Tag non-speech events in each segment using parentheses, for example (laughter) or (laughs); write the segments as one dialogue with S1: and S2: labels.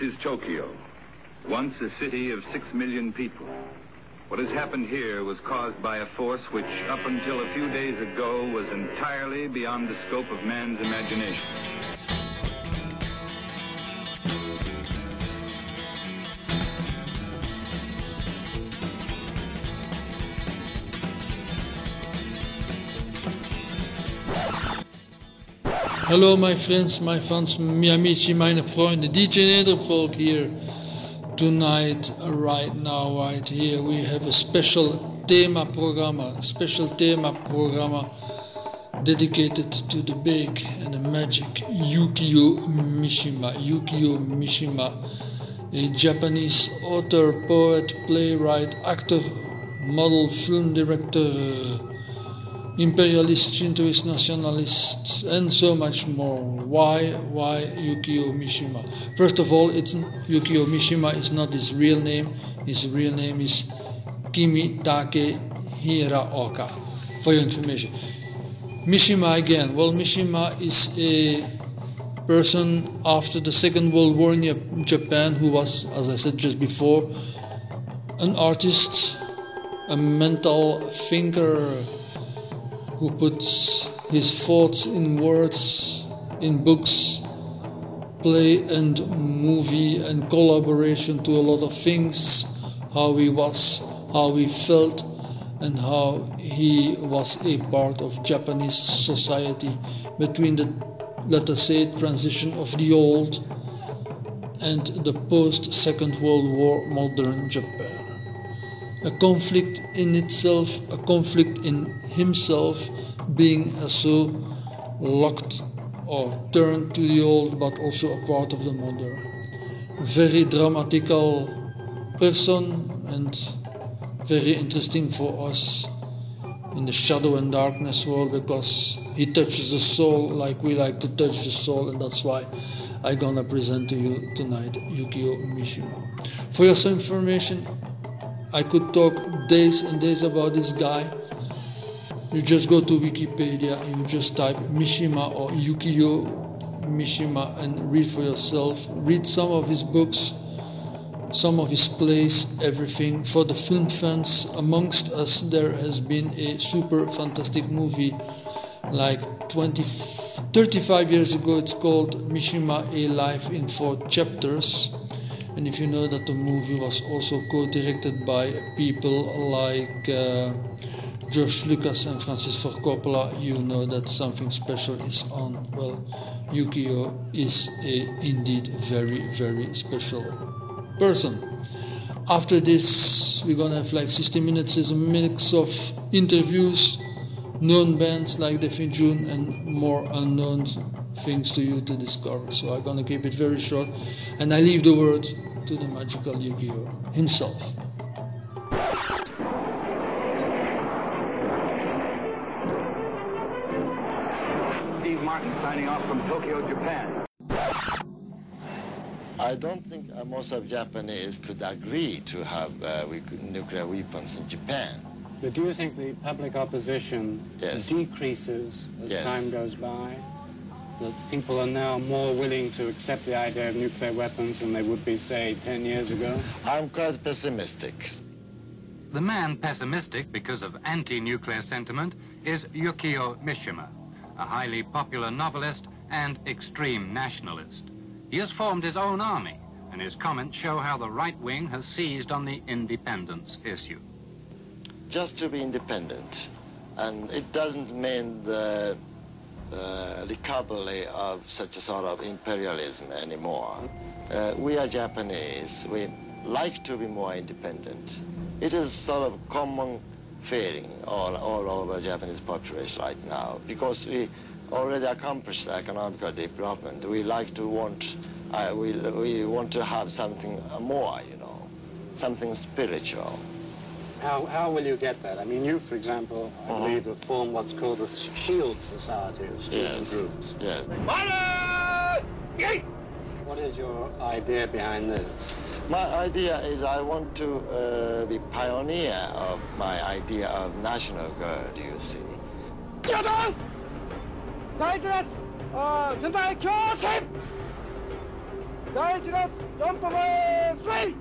S1: is Tokyo, once a city of six million people. What has happened here was caused by a force which, up until a few days ago, was entirely beyond the scope of man's imagination.
S2: Hallo my friends, my fans, mi amici, meine Freunde, DJ Nedervolk here. Tonight, right now, right here, we have a special thema programma, special thema programma dedicated to the big and the magic Yukio Mishima. Yukio Mishima, a Japanese author, poet, playwright, actor, model, film director, imperialist, Shintoist nationalists, and so much more. Why? Why Yukio Mishima? First of all, it's Yukio Mishima is not his real name. His real name is Kimitake Hiraoka. For your information, Mishima again. Well, Mishima is a person after the Second World War in Japan who was, as I said just before, an artist, a mental thinker who puts his thoughts in words, in books, play and movie and collaboration to a lot of things, how he was, how he felt, and how he was a part of Japanese society between the, let us say, transition of the old and the post Second World War modern Japan a conflict in itself, a conflict in himself, being uh, so locked or turned to the old, but also a part of the modern. Very dramatical person and very interesting for us in the shadow and darkness world because he touches the soul like we like to touch the soul, and that's why I'm gonna present to you tonight Yukio Mishima. For your information, I could talk days and days about this guy. You just go to Wikipedia you just type Mishima or Yukio Mishima and read for yourself. Read some of his books, some of his plays, everything. For the film fans amongst us, there has been a super fantastic movie like 20, 35 years ago. It's called Mishima A Life in Four Chapters and if you know that the movie was also co-directed by people like uh, George Lucas and Francis Ford Coppola, you know that something special is on. Well, Yukio is a indeed very, very special person. After this, we're gonna have like 60 minutes is a mix of interviews, known bands like Daphne June, and more unknown things to you to discover. So I'm gonna keep it very short, and I leave the word to the magical Yukio himself.
S1: Steve Martin signing off from Tokyo, Japan.
S3: I don't think uh, most of Japanese could agree to have uh, nuclear weapons in Japan.
S4: But do you think the public opposition
S3: yes.
S4: decreases as
S3: yes.
S4: time goes by? That people are now more willing to accept the idea of nuclear weapons than they would be, say, 10 years ago?
S3: I'm quite pessimistic.
S5: The man pessimistic because of anti-nuclear sentiment is Yukio Mishima, a highly popular novelist and extreme nationalist. He has formed his own army, and his comments show how the right wing has seized on the independence issue.
S3: Just to be independent, and it doesn't mean the uh, recovery of such a sort of imperialism anymore. Uh, we are Japanese. We like to be more independent. It is sort of common feeling all, all over Japanese population right now because we already accomplished the economic development. We like to want, uh, we, we want to have something more, you know, something spiritual.
S4: How, how will you get that? I mean, you, for example, I
S3: uh-huh.
S4: believe, have formed what's called the Shield Society of student
S3: yes.
S4: groups.
S3: Yes.
S4: What is your idea behind this?
S3: My idea is I want to uh, be pioneer of my idea of national guard, you see.
S6: Get on! Jump away! Three!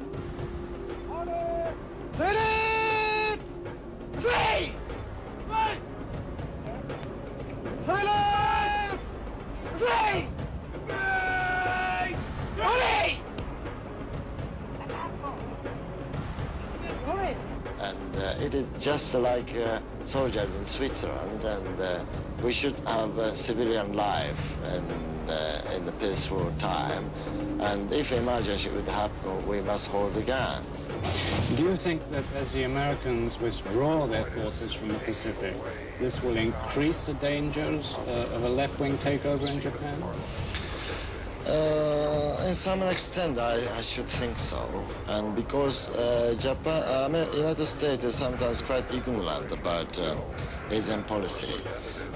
S3: And uh, it is just like uh, soldiers in Switzerland, and uh, we should have a civilian life and uh, in the peaceful time. And if emergency would happen, we must hold the gun.
S4: Do you think that as the Americans withdraw their forces from the Pacific, this will increase the dangers uh, of a left-wing takeover in Japan?
S3: Uh, in some extent, I, I should think so. And because uh, Japan, uh, United States is sometimes quite ignorant about uh, Asian policy.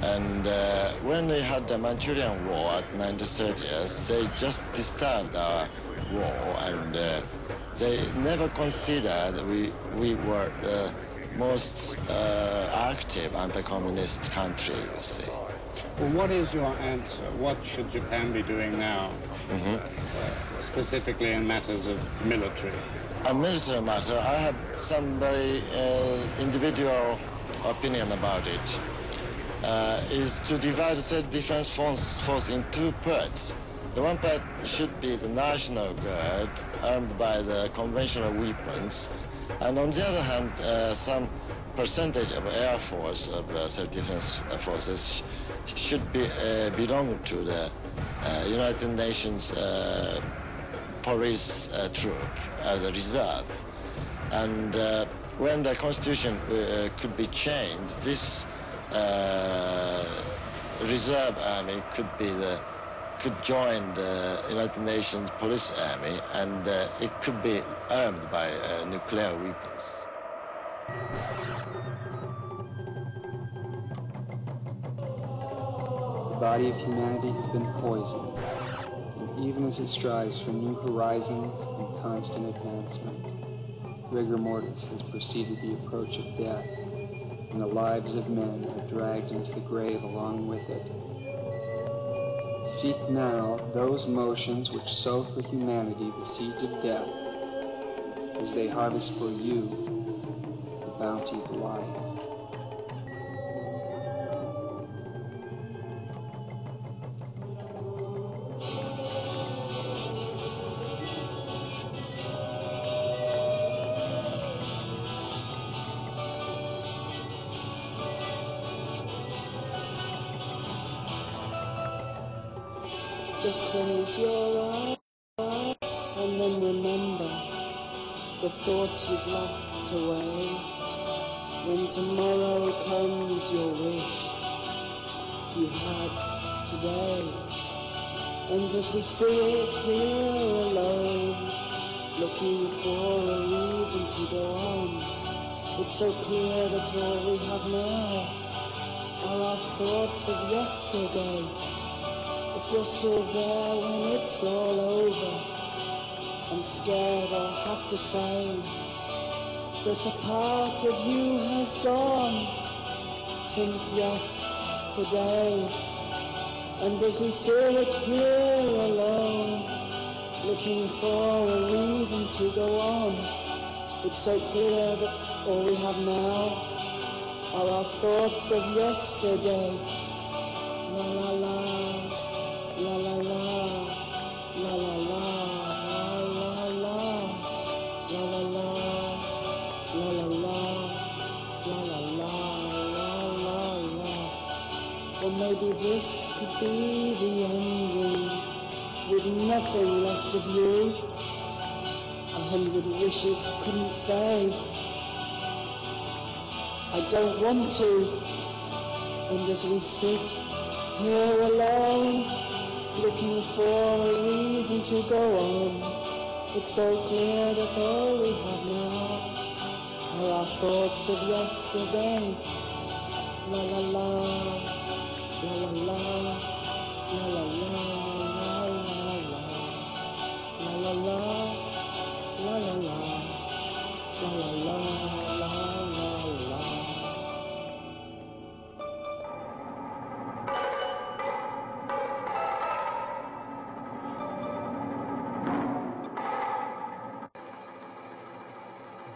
S3: And uh, when they had the Manchurian War at 1930s, they just disturbed our war and uh, they never considered we, we were the most uh, active anti-communist country, you see.
S4: Well, what is your answer? What should Japan be doing now, uh, specifically in matters of military?
S3: A military matter, I have some very uh, individual opinion about it. Uh, is to divide the said defense force, force in two parts. The one part should be the national guard armed by the conventional weapons, and on the other hand, uh, some percentage of air force of uh, self-defense forces sh- should be uh, belong to the uh, United Nations uh, police uh, troop as a reserve. And when the constitution could be changed, this reserve army could be the could join the United Nations police army, and uh, it could be armed by uh, nuclear weapons.
S7: The body of humanity has been poisoned, and even as it strives for new horizons and constant advancement, rigor mortis has preceded the approach of death, and the lives of men are dragged into the grave along with it. Seek now those motions which sow for humanity the seeds of death, as they harvest for you the bounty of life.
S8: Close your eyes and then remember the thoughts you've locked away. When tomorrow comes, your wish you had today. And as we sit here alone, looking for a reason to go on, it's so clear that all we have now are our thoughts of yesterday. You're still there when it's all over, I'm scared I'll have to say that a part of you has gone since yesterday. And as we sit here alone, looking for a reason to go on, it's so clear that all we have now are our thoughts of yesterday. Or maybe this could be the ending, with nothing left of you. A hundred wishes couldn't say. I don't want to. And as we sit here alone, looking for a reason to go on. It's so clear that all we have now are our thoughts of yesterday. La la la, La la la, la la la, la la la, la la la, la la la, la la la, la la la.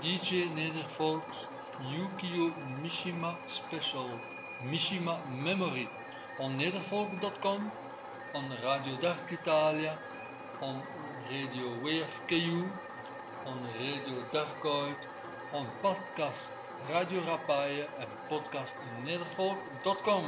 S2: DJ Nedervolk's Yukio Mishima Special Mishima Memory on nedervolk.com, on Radio Dark Italia, on Radio WFKU, on Radio Darkoid, on podcast Radio Rapaille en podcast nedervolk.com.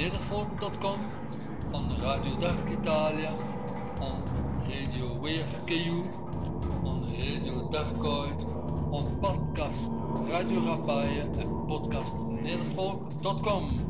S9: nedervolk.com, on Radio Dark Italia, on Radio Wave KU, on Radio Darkoid, on podcast Radio Rapaille en podcast nedervolk.com.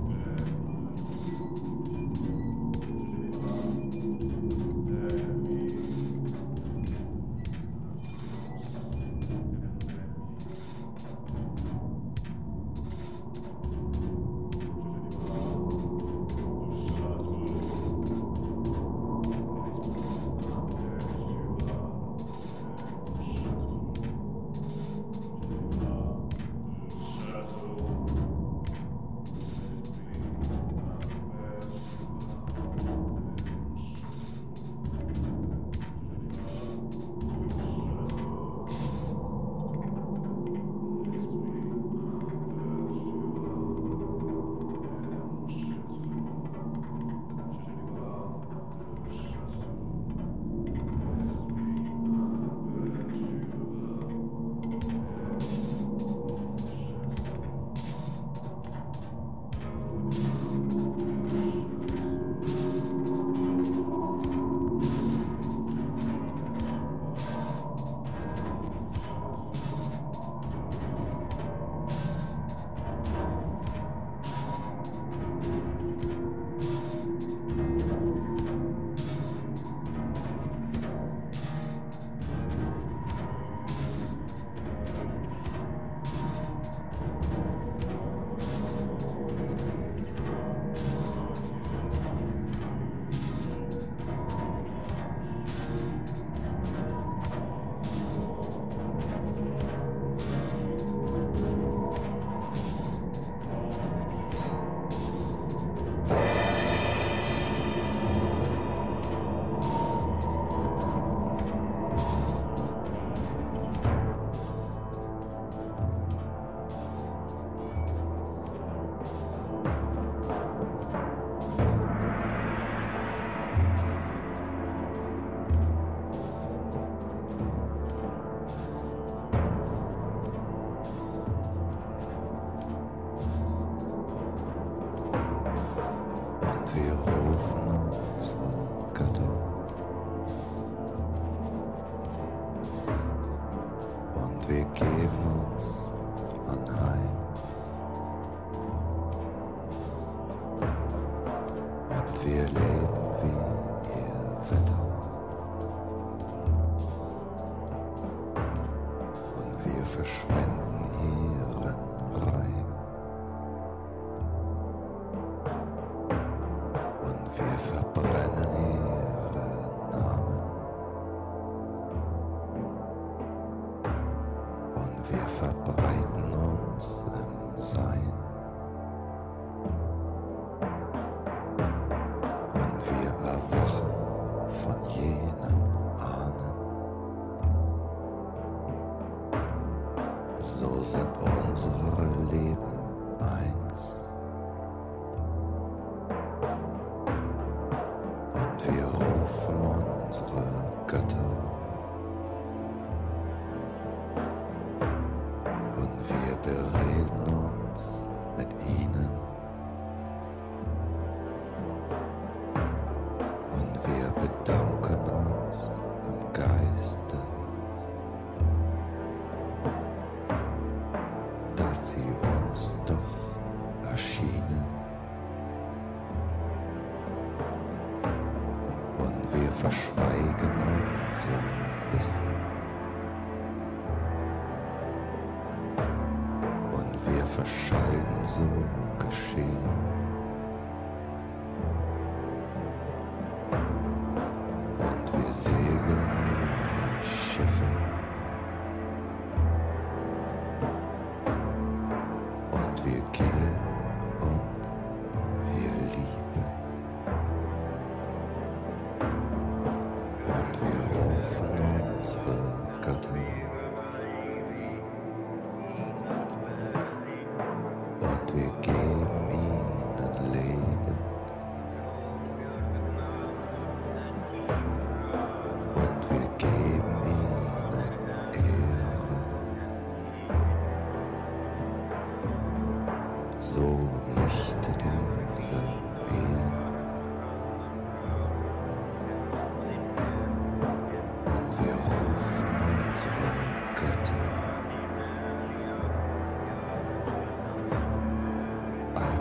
S9: simple.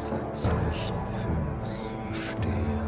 S9: sein Zeichen fürs Bestehen.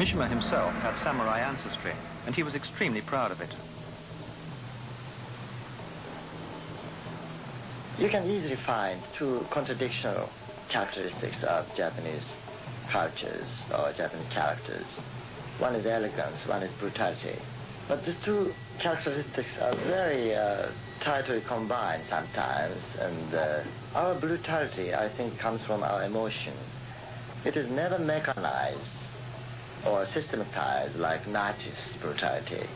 S10: Mishima himself had samurai ancestry, and he was extremely proud of it.
S11: You can easily find two contradictional characteristics of Japanese cultures or Japanese characters. One is elegance, one is brutality. But these two characteristics are very uh, tightly combined sometimes, and uh, our brutality, I think, comes from our emotion. It is never mechanized or systematized like Nazi's brutality.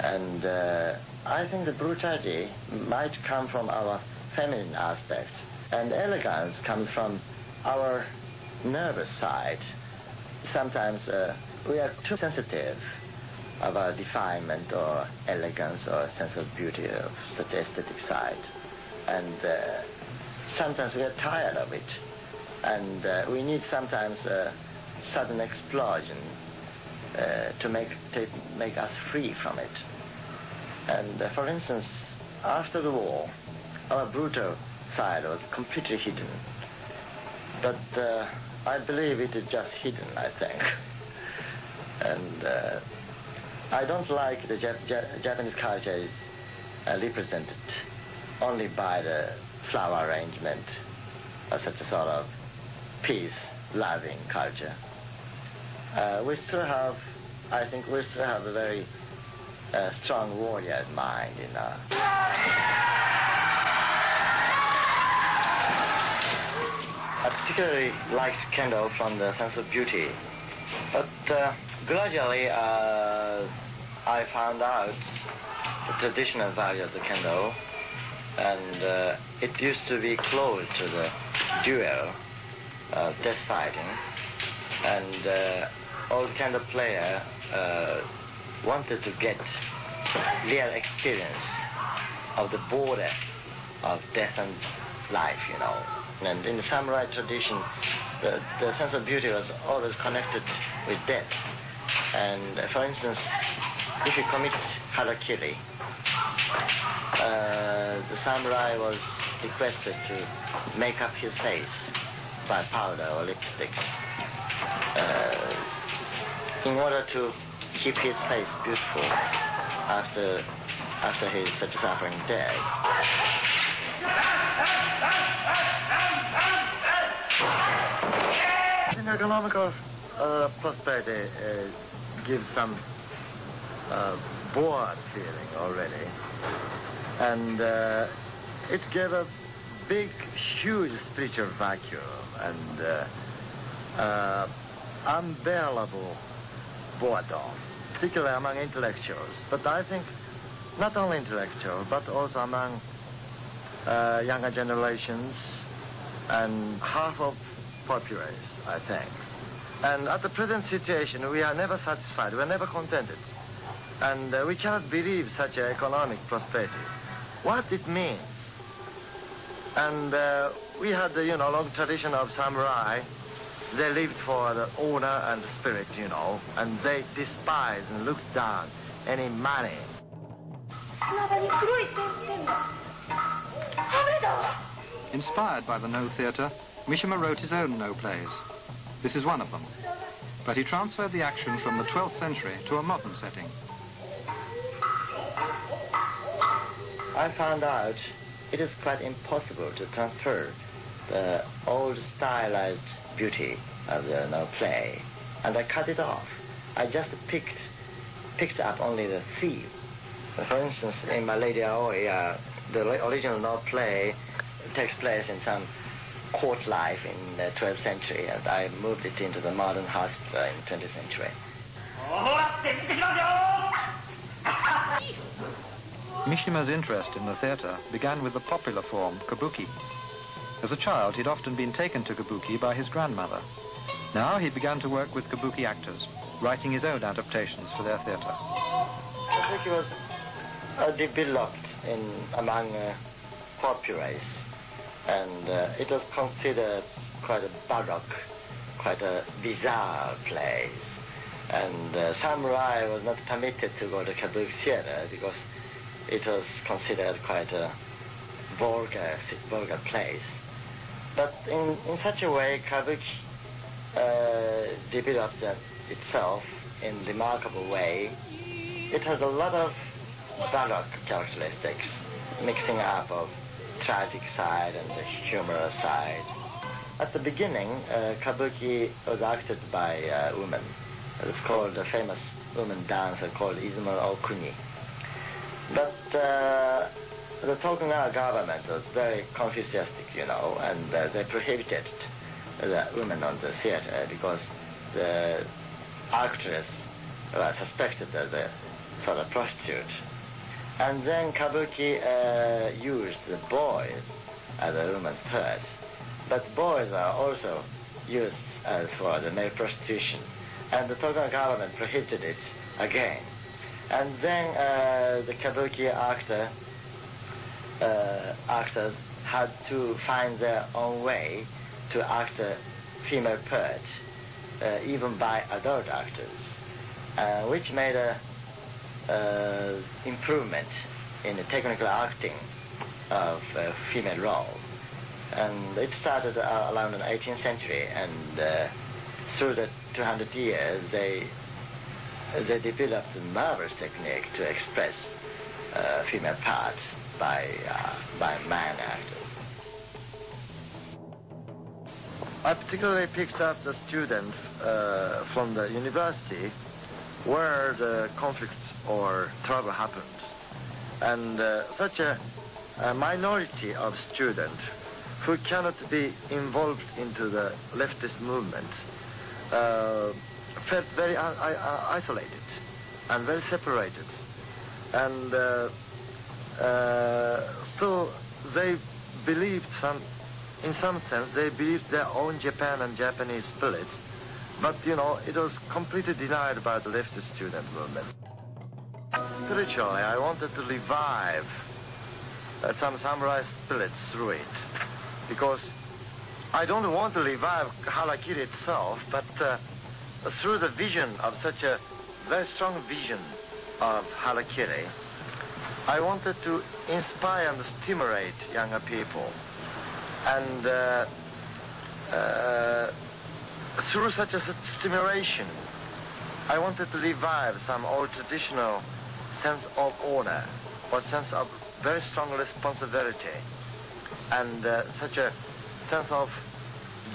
S11: And uh, I think the brutality might come from our feminine aspect, and elegance comes from our nervous side. Sometimes uh, we are too sensitive our definement or elegance or sense of beauty of such aesthetic side. And uh, sometimes we are tired of it. And uh, we need sometimes uh, sudden explosion uh, to make to make us free from it. And uh, for instance, after the war, our brutal side was completely hidden. But uh, I believe it is just hidden, I think. (laughs) and uh, I don't like the Jap- Jap- Japanese culture is uh, represented only by the flower arrangement or such a sort of peace-loving culture. Uh, we still have, I think we still have a very uh, strong warrior's mind in. I particularly liked kendo from the sense of beauty, but uh, gradually uh, I found out the traditional value of the kendo, and uh, it used to be close to the duel, uh, death fighting, and uh, all kind of player uh, wanted to get real experience of the border of death and life, you know. And in the samurai tradition, the, the sense of beauty was always connected with death. And uh, for instance, if you commit harakiri, uh, the samurai was requested to make up his face by powder or lipsticks. Uh, in order to keep his face beautiful after after his suffering death. In economical uh, prosperity uh, gives some uh, bored feeling already, and uh, it gave a big, huge spiritual vacuum and uh, unbearable boredom, particularly among intellectuals. But I think not only intellectual, but also among uh, younger generations and half of populace, I think. And at the present situation, we are never satisfied. We are never contented. And uh, we cannot believe such an economic prosperity. What it means. And uh, we had, uh, you know, long tradition of samurai they lived for the honor and the spirit, you know, and they despised and looked down any money.
S10: Inspired by the No Theatre, Mishima wrote his own No plays. This is one of them. But he transferred the action from the 12th century to a modern setting.
S11: I found out it is quite impossible to transfer the old stylized beauty of the play, and I cut it off. I just picked picked up only the theme. For instance, in My Lady Aoi, uh, the original no play takes place in some court life in the 12th century, and I moved it into the modern hospital in 20th century.
S10: Mishima's interest in the theatre began with the popular form, kabuki. As a child, he'd often been taken to kabuki by his grandmother. Now he began to work with kabuki actors, writing his own adaptations for their theatre.
S11: Kabuki was uh, developed in among uh, populace, and uh, it was considered quite a baroque, quite a bizarre place. And uh, samurai was not permitted to go to kabuki theater because it was considered quite a vulgar, vulgar place. But in, in such a way, Kabuki uh, developed itself in remarkable way. It has a lot of baroque characteristics, mixing up of tragic side and the humorous side. At the beginning, uh, Kabuki was acted by uh, women. It's called a famous woman dancer called Izumo Okuni. But uh, the Tokugawa government was very Confucianistic, you know, and uh, they prohibited the women on the theater because the actress was suspected as a sort of prostitute. And then Kabuki uh, used the boys as a woman's part. But boys are also used as for the male prostitution. And the Tokugawa government prohibited it again. And then uh, the kabuki actor uh, actors had to find their own way to act a female part, uh, even by adult actors, uh, which made a uh, improvement in the technical acting of female role. And it started uh, around the 18th century, and uh, through the 200 years, they they developed a marvelous technique to express uh, female parts by uh, by man actors. I particularly picked up the student uh, from the university where the conflict or trouble happened, and uh, such a, a minority of students who cannot be involved into the leftist movement uh, felt very isolated and very separated. And uh, uh, so they believed some, in some sense, they believed their own Japan and Japanese spirit. But, you know, it was completely denied by the leftist student movement. Spiritually, I wanted to revive uh, some samurai spirit through it. Because I don't want to revive Harakiri itself, but uh, through the vision of such a very strong vision of Harakiri, I wanted to inspire and stimulate younger people. And uh, uh, through such a stimulation, I wanted to revive some old traditional sense of honor or sense of very strong responsibility and uh, such a sense of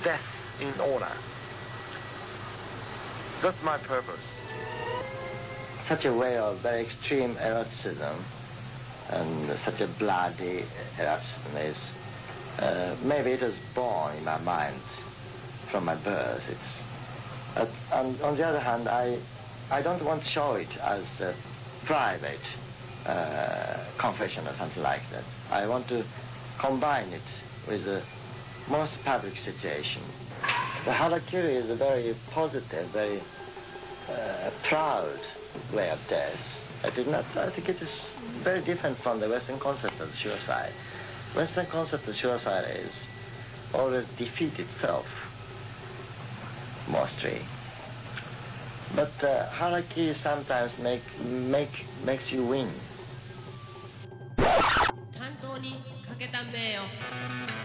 S11: death in honor. That's my purpose. Such a way of very extreme eroticism and such a bloody eroticism is, uh, maybe it was born in my mind from my birth. It's, uh, on, on, the other hand, I, I don't want to show it as a private uh, confession or something like that. I want to combine it with the most public situation the harakiri is a very positive, very uh, proud way of death. I did not. I think it is very different from the Western concept of suicide. Western concept of suicide is always defeat itself, mostly. But uh, harakiri sometimes make make makes you win. 担当にかけた名誉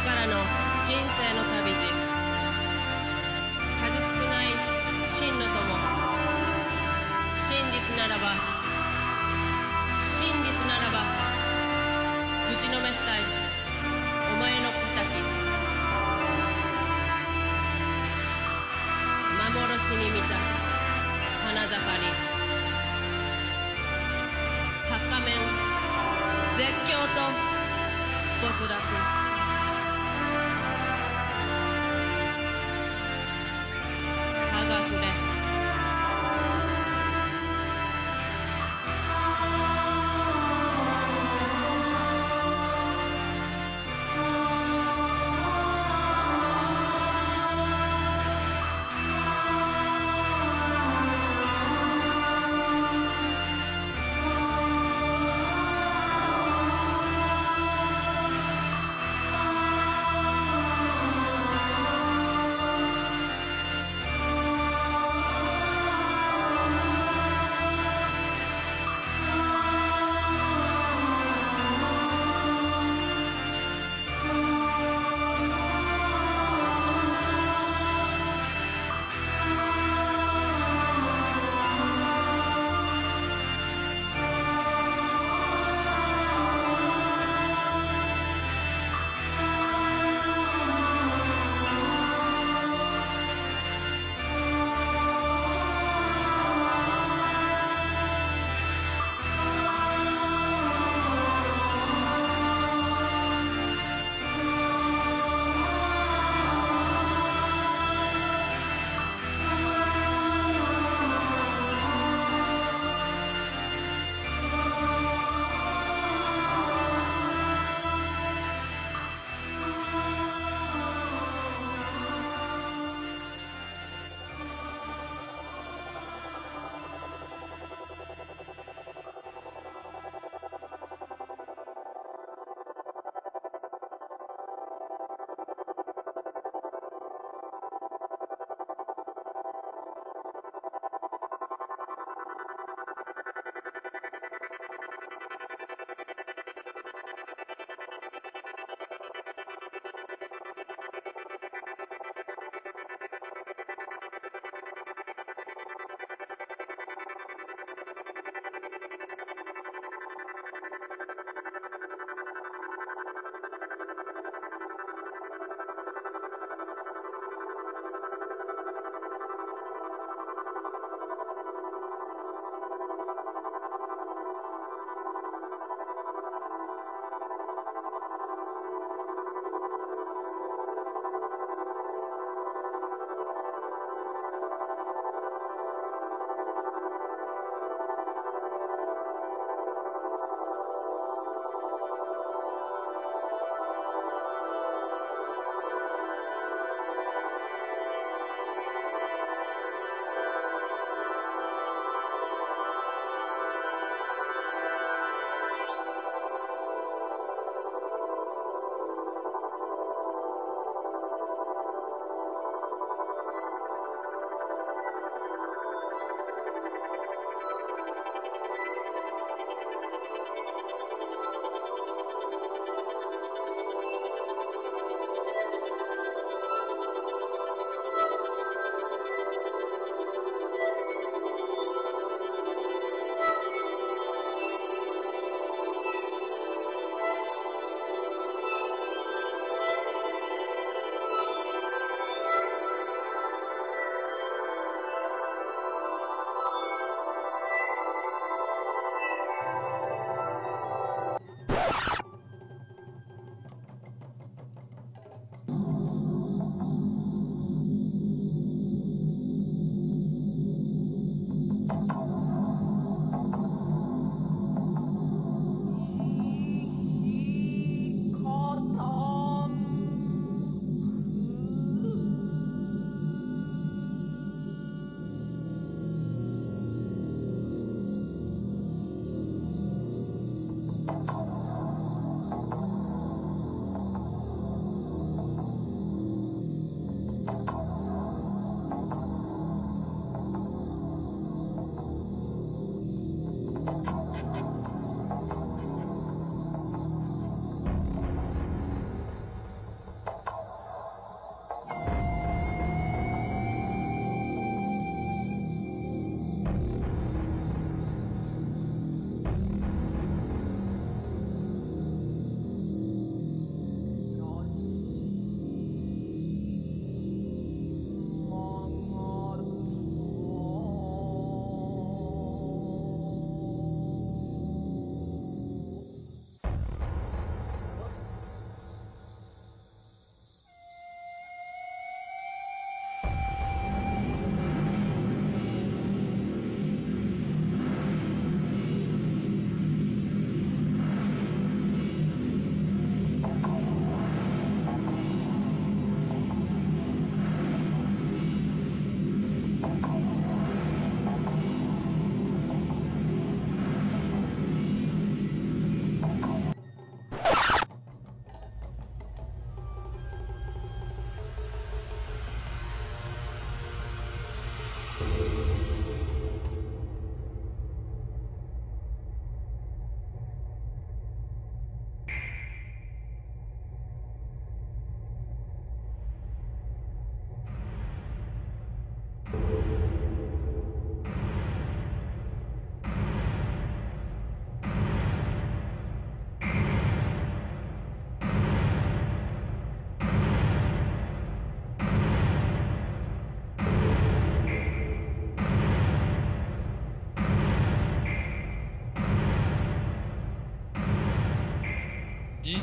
S12: からの人生の旅路数少ない真の友真実ならば真実ならばぶちのめしたい。お前の敵。幻に見た花盛り。高面絶叫と没落。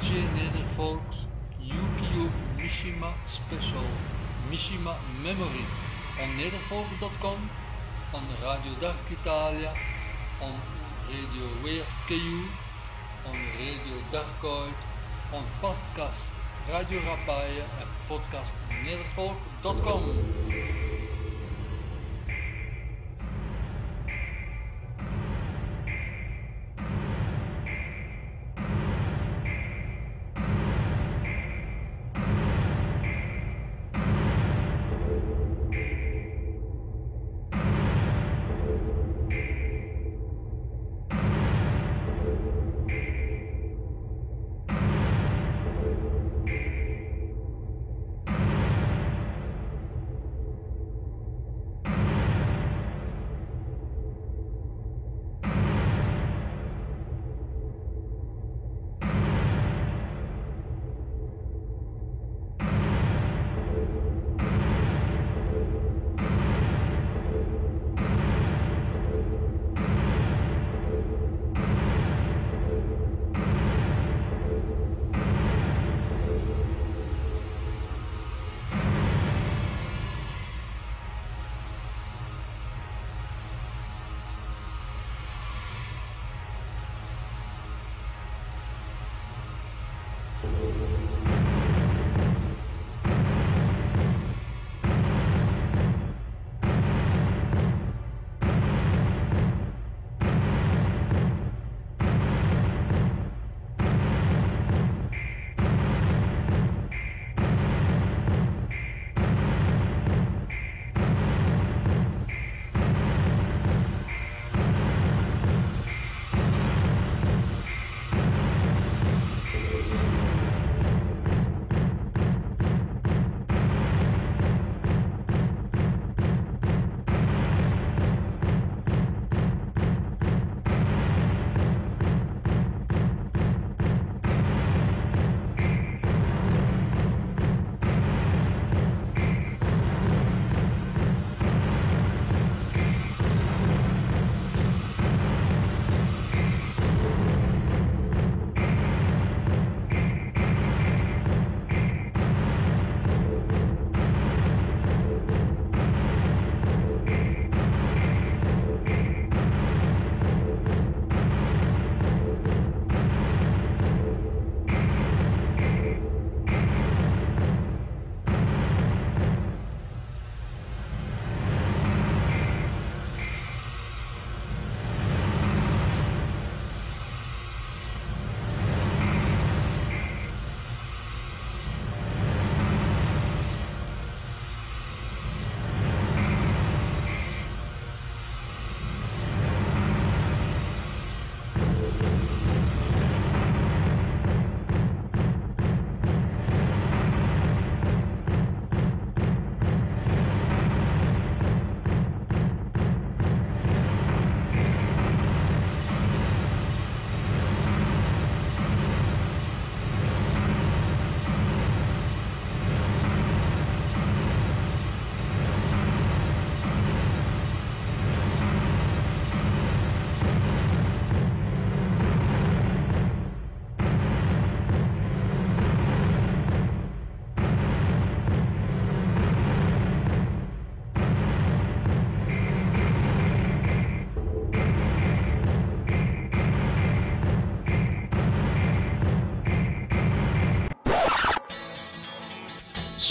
S2: DJ Nedervolks Yukio Mishima Special Mishima Memory on nedervolk.com, on Radio Dark Italia, on Radio of KU, on Radio Darkoid, on podcast Radio Rapaille en podcast nedervolk.com.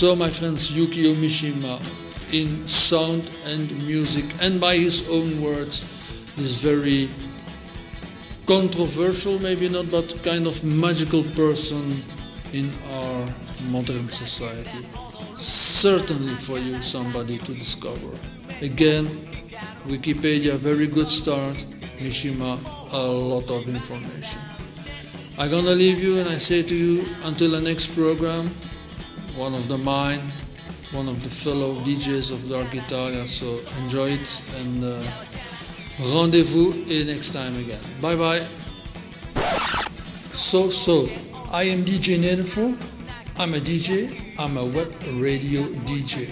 S2: So, my friends, Yukio Mishima, in sound and music, and by his own words, this very controversial, maybe not, but kind of magical person in our modern society. Certainly for you, somebody to discover. Again, Wikipedia, very good start. Mishima, a lot of information. I'm gonna leave you and I say to you until the next program one of the mine, one of the fellow DJs of Dark Italia. So enjoy it and uh, rendezvous next time again. Bye bye. So, so, I am DJ Nedervol. I'm a DJ, I'm a web radio DJ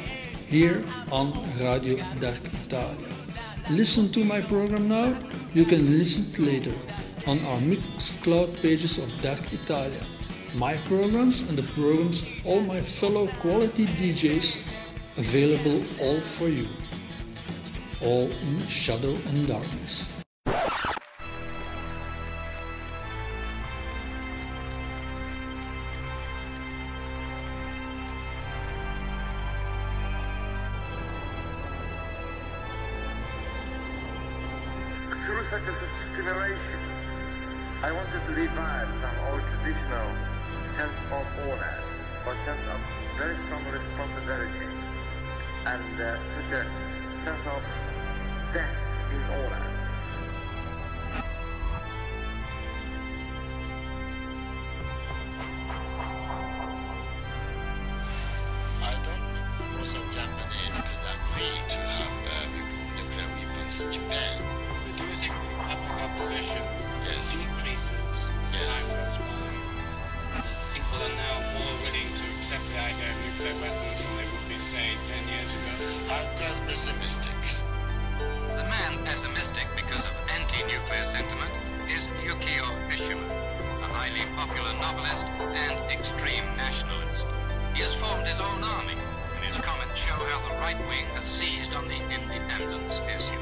S2: here on Radio Dark Italia. Listen to my program now, you can listen later on our Mixcloud pages of Dark Italia my programs and the programs of all my fellow quality DJs available all for you, all in shadow and darkness.
S5: his own army. And his comments show how the right wing has seized on the independence issue.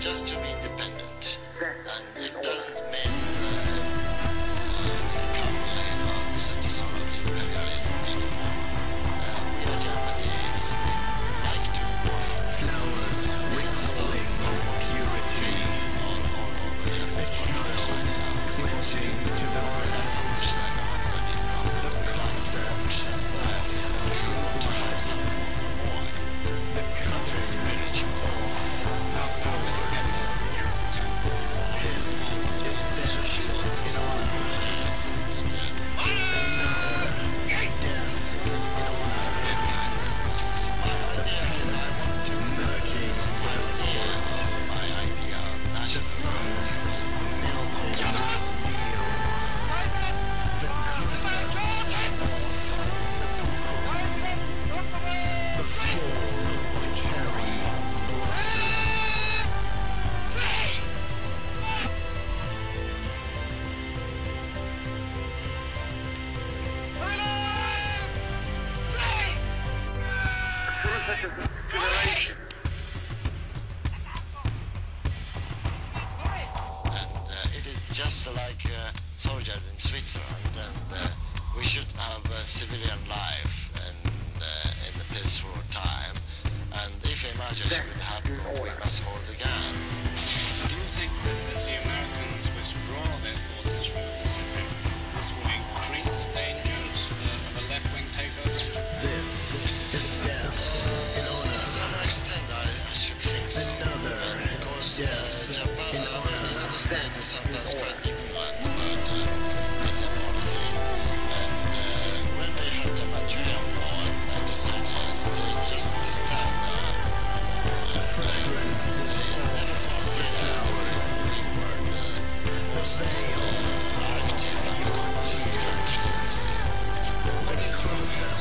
S3: Just to be independent. Uh, civilian life and uh, in the peaceful time. And if emergency would happen, we must hold the gun.
S4: Do you think that as the Americans withdraw their forces from